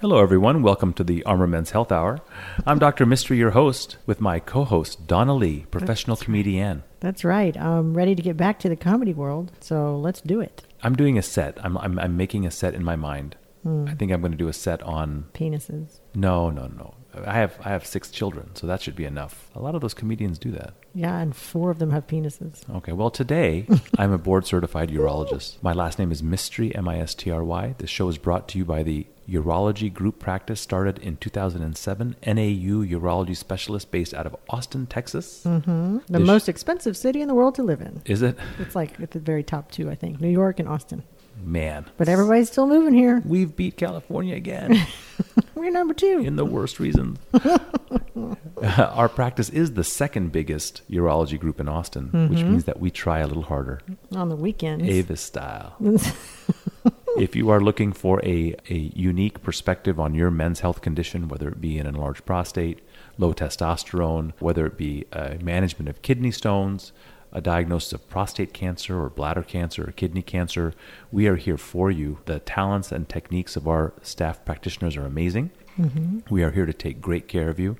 Hello, everyone. Welcome to the Armor Men's Health Hour. I'm Dr. Mistry, your host, with my co host, Donna Lee, professional comedian. That's right. I'm ready to get back to the comedy world, so let's do it. I'm doing a set. I'm, I'm, I'm making a set in my mind. Hmm. I think I'm going to do a set on. Penises. No, no, no. I have I have six children, so that should be enough. A lot of those comedians do that. Yeah, and four of them have penises. Okay, well, today I'm a board certified urologist. My last name is Mistry, M I S T R Y. This show is brought to you by the Urology Group Practice, started in 2007. NAU Urology Specialist based out of Austin, Texas. hmm The This- most expensive city in the world to live in. Is it? It's like at the very top two, I think New York and Austin. Man. But everybody's still moving here. We've beat California again We're number two. in the worst reasons. Our practice is the second biggest urology group in Austin, which Mm-hmm. means that we try a little harder. on the weekends. Avis style. if you are looking for a, a unique perspective on your men's health condition, whether it be an enlarged prostate, low testosterone, whether it be uh, management of kidney stones, a diagnosis of prostate cancer or bladder cancer or kidney cancer, we are here for you. The talents and techniques of our staff practitioners are amazing. We are here to take great care of you,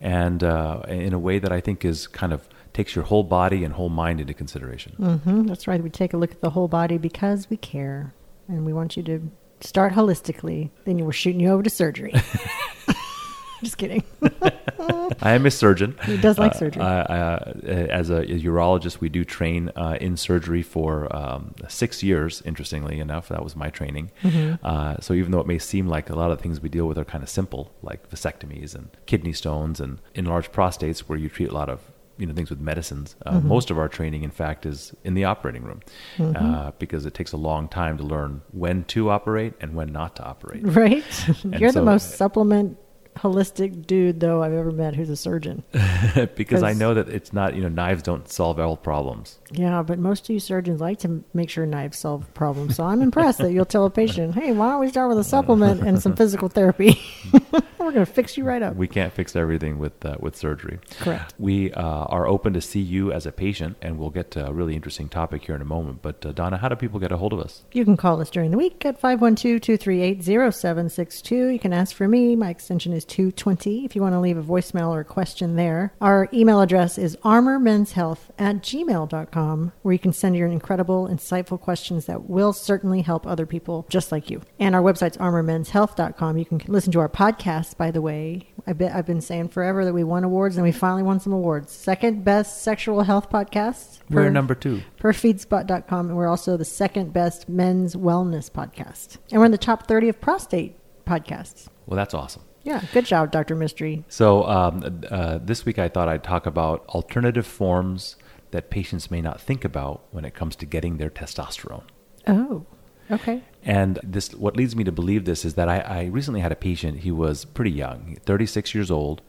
and uh, in a way that I think is kind of takes your whole body and whole mind into consideration. hmm That's right. We take a look at the whole body because we care, and we want you to start holistically. Then we're shooting you over to surgery. Just kidding. I am a surgeon. He does like Uh, surgery. I- I, uh, as a, urologist, we do train uh, in surgery for um, six years. Interestingly enough, that was my training. Mm-hmm. Uh, so even though it may seem like a lot of the things we deal with are kind of simple, like vasectomies and kidney stones and enlarged prostates, where you treat a lot of you know things with medicines. Uh, Mm-hmm. Most of our training, in fact, is in the operating room uh, because it takes a long time to learn when to operate and when not to operate. right? You're so- the most supplement holistic dude though I've ever met who's a surgeon. because I know that it's not, you know, knives don't solve all problems. Yeah, but most of you surgeons like to make sure knives solve problems. So I'm impressed that you'll tell a patient, "Hey, why don't we start with a supplement and some physical therapy? We're going to fix you right up." We can't fix everything with uh, with surgery. Correct. We uh, are open to see you as a patient, and we'll get to a really interesting topic here in a moment. But uh, Donna, how do people get a hold of us? You can call us during the week at 512-238-0762. You can ask for me. My extension is 220 if you want to leave a voicemail or a question there. Our email address is armormenshealth at gmail.com where you can send your incredible, insightful questions that will certainly help other people just like you. And our website's armormenshealth.com. You can listen to our podcast, by the way. I bet I've been saying forever that we won awards and we finally won some awards. Second best sexual health podcast. We're per- number two. per feedspot.com and we're also the second best men's wellness podcast and we're in the top 30 of prostate podcasts Well, that's awesome. yeah good job dr mistry So um, uh, this week I thought I'd talk about alternative forms that patients may not think about when it comes to getting their testosterone. oh okay And this, what leads me to believe this is that I, I recently had a patient. He was pretty young, 36 years old,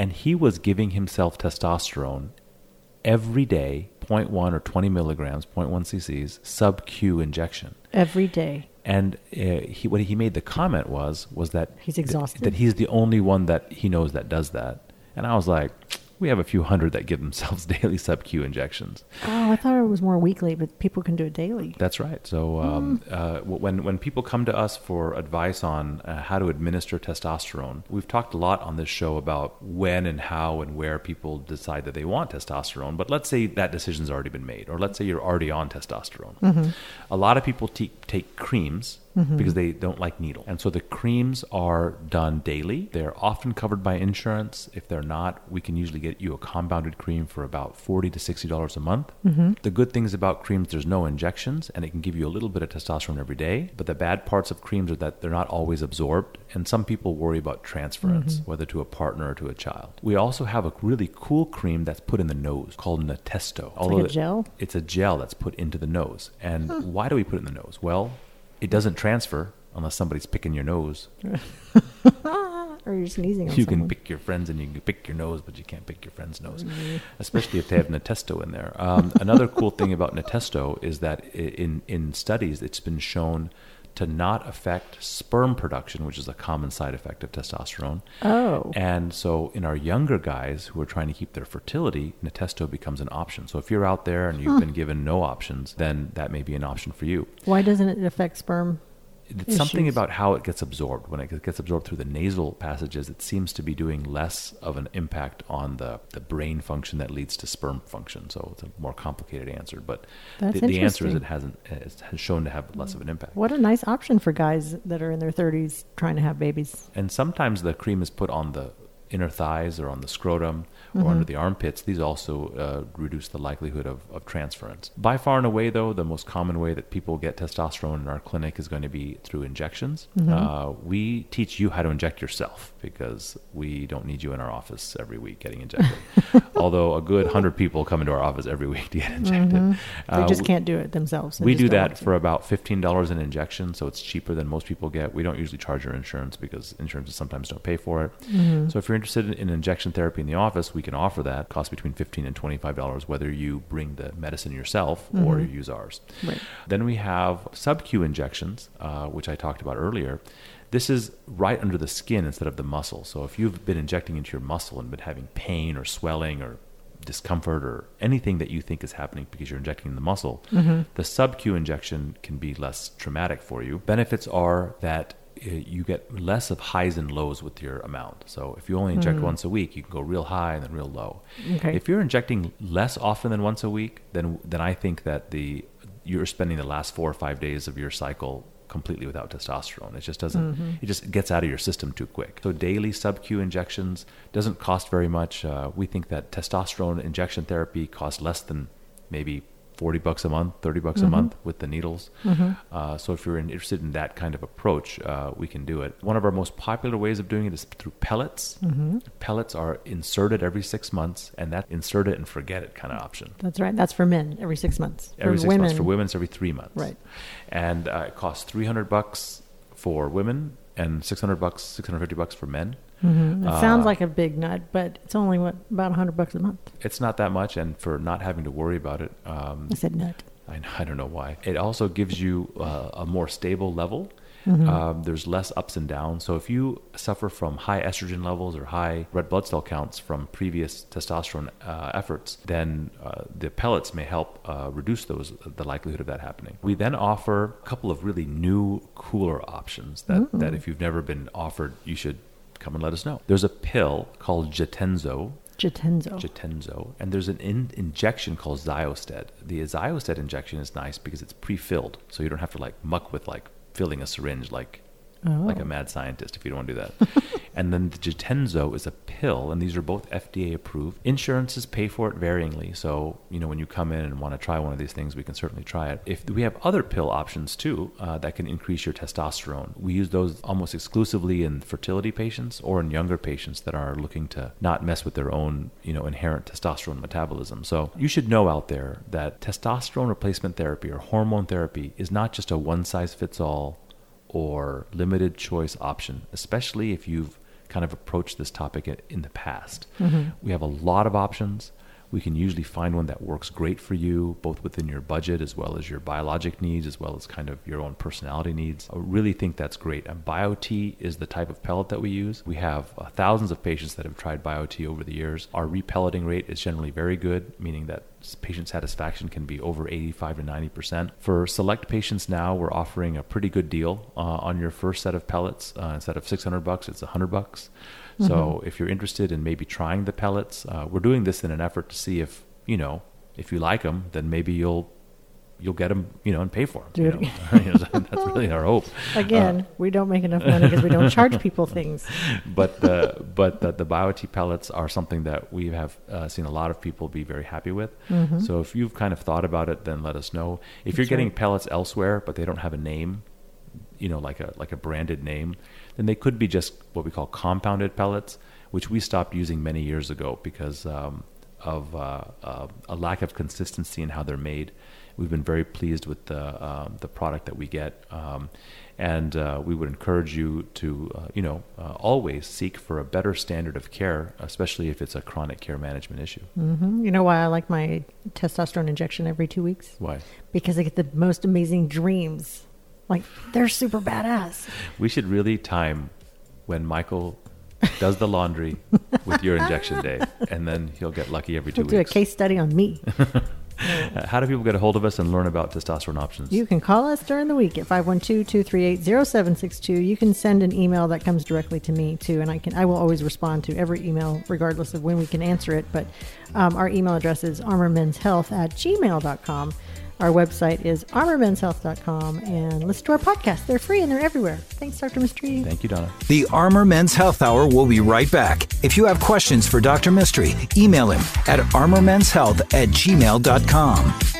and he was giving himself testosterone every day, 0.1 or 20 milligrams, 0.1 cc's, sub Q injection. every day And uh, he, what he made the comment was was that He's exhausted. that he's the only one that he knows that does that. And I was like, we have a few hundred that give themselves daily sub Q injections. oh i thought it was more weekly but people can do it daily That's right. So um, uh, when when people come to us for advice on uh, how to administer testosterone, we've talked a lot on this show about when and how and where people decide that they want testosterone. But let's say that decision's already been made, or let's say you're already on testosterone. A lot of people te- take creams. Because they don't like needle. And so the creams are done daily. They're often covered by insurance. If they're not, we can usually get you a compounded cream for about 40 to $60 a month. Mm-hmm. The good things about creams, there's no injections and it can give you a little bit of testosterone every day. But the bad parts of creams are that they're not always absorbed. And some people worry about transference, mm-hmm. whether to a partner or to a child. We also have a really cool cream that's put in the nose called Natesto. like a gel? It's a gel that's put into the nose. And why do we put it in the nose? Well, it doesn't transfer unless somebody's picking your nose. or you're sneezing You someone. can pick your friends and you can pick your nose, but you can't pick your friend's nose, especially if they have Natesto in there. Um, another cool thing about Natesto is that in in studies, it's been shown to not affect sperm production, which is a common side effect of testosterone. Oh. And so, in our younger guys who are trying to keep their fertility, Natesto becomes an option. So, if you're out there and you've been given no options, then that may be an option for you. Why doesn't it affect sperm? It's something about how it gets absorbed. When it gets absorbed through the nasal passages, it seems to be doing less of an impact on the, the brain function that leads to sperm function. So it's a more complicated answer, but the, the answer is it hasn't it has shown to have less of an impact. What a nice option for guys that are in their 30s trying to have babies. And sometimes the cream is put on the inner thighs or on the scrotum Mm-hmm. or under the armpits. These also uh, reduce the likelihood of, of transference. By far and away, though, the most common way that people get testosterone in our clinic is going to be through injections. Mm-hmm. Uh, we teach you how to inject yourself because we don't need you in our office every week getting injected. Although a good 100 people come into our office every week to get injected. Mm-hmm. They Uh, just can't do it themselves. We do that for about fifteen dollars an injection, so it's cheaper than most people get. We don't usually charge our insurance because insurances sometimes don't pay for it. Mm-hmm. So if you're interested in, in injection therapy in the office, we can offer that. Costs between fifteen and twenty five dollars, whether you bring the medicine yourself or you use ours. Right. Then we have sub-Q injections, uh, which I talked about earlier. This is right under the skin instead of the muscle. So if you've been injecting into your muscle and been having pain or swelling or discomfort or anything that you think is happening because you're injecting in the muscle, the sub-Q injection can be less traumatic for you. Benefits are that you get less of highs and lows with your amount. So if you only inject once a week, you can go real high and then real low. Okay. If you're injecting less often than once a week, then then I think that the you're spending the last four or five days of your cycle completely without testosterone. It just doesn't. It just gets out of your system too quick. So daily sub Q injections doesn't cost very much. Uh, we think that testosterone injection therapy costs less than maybe. 40 bucks a month, 30 bucks a month with the needles. Uh, so if you're interested in that kind of approach, uh, we can do it. One of our most popular ways of doing it is through pellets. Pellets are inserted every six months, and that insert it and forget it kind of option. That's right. That's for men every six months. Every for six women, months. For women, it's every three months. Right. And uh, it costs 300 bucks for women and 600 bucks, 650 bucks for men. Mhm. It sounds Uh, like a big nut, but it's only what about hundred bucks a month. It's not that much, and for not having to worry about it, um, I said nut. I, I don't know why. It also gives you uh, a more stable level. Mm-hmm. Um, there's less ups and downs. So if you suffer from high estrogen levels or high red blood cell counts from previous testosterone uh, efforts, then uh, the pellets may help uh, reduce those the likelihood of that happening. We then offer a couple of really new, cooler options that, that if you've never been offered, you should come and let us know. There's a pill called Jatenzo Jatenzo. Jatenzo, and there's an in- injection called Xyosted. The Xyosted injection is nice because it's pre-filled, so you don't have to like muck with like filling a syringe like like a mad scientist if you don't want to do that. and then the Jatenzo is a pill, and these are both FDA approved. Insurances pay for it varyingly, so you know when you come in and want to try one of these things, we can certainly try it. If we have other pill options too uh, that can increase your testosterone, we use those almost exclusively in fertility patients or in younger patients that are looking to not mess with their own you know inherent testosterone metabolism. So you should know out there that testosterone replacement therapy or hormone therapy is not just a one size fits all or limited choice option, especially if you've kind of approached this topic in the past. We have a lot of options. We can usually find one that works great for you, both within your budget as well as your biologic needs, as well as kind of your own personality needs. I really think that's great. And BioTE is the type of pellet that we use. We have uh, thousands of patients that have tried BioTE over the years. Our repelleting rate is generally very good, meaning that patient satisfaction can be over 85 to 90 percent. For select patients now, we're offering a pretty good deal uh, on your first set of pellets. Uh, instead of 600 bucks, it's 100 bucks. So if you're interested in maybe trying the pellets, uh, we're doing this in an effort to see if you know if you like them, then maybe you'll you'll get them, you know, and pay for them. You know? That's really our hope. Again, we don't make enough money because we don't charge people things. but the but the, the BioTE pellets are something that we have uh, seen a lot of people be very happy with. So if you've kind of thought about it, then let us know. If you're getting right. pellets elsewhere, but they don't have a name, you know, like a like a branded name, then they could be just what we call compounded pellets, which we stopped using many years ago because um, of uh, uh, a lack of consistency in how they're made. We've been very pleased with the um, the product that we get, um, and uh, we would encourage you to, uh, you know, uh, always seek for a better standard of care, especially if it's a chronic care management issue. hmm You know why I like my testosterone injection every two weeks? Why? Because I get the most amazing dreams. Like they're super badass. We should really time when Michael does the laundry with your injection day, and then he'll get lucky every 2 We'll do a case study on me. How do people get a hold of us and learn about testosterone options? You can call us during the week at 512-238-0762. You can send an email that comes directly to me too, and I can I will always respond to every email regardless of when we can answer it. But um, our email address is armormenshealth at gmail.com. Our website is armormenshealth.com and listen to our podcast. They're free and they're everywhere. Thanks, Dr. Mistry. Thank you, Donna. The Armor Men's Health Hour will be right back. If you have questions for Dr. Mistry, email him at armormenshealth at gmail.com.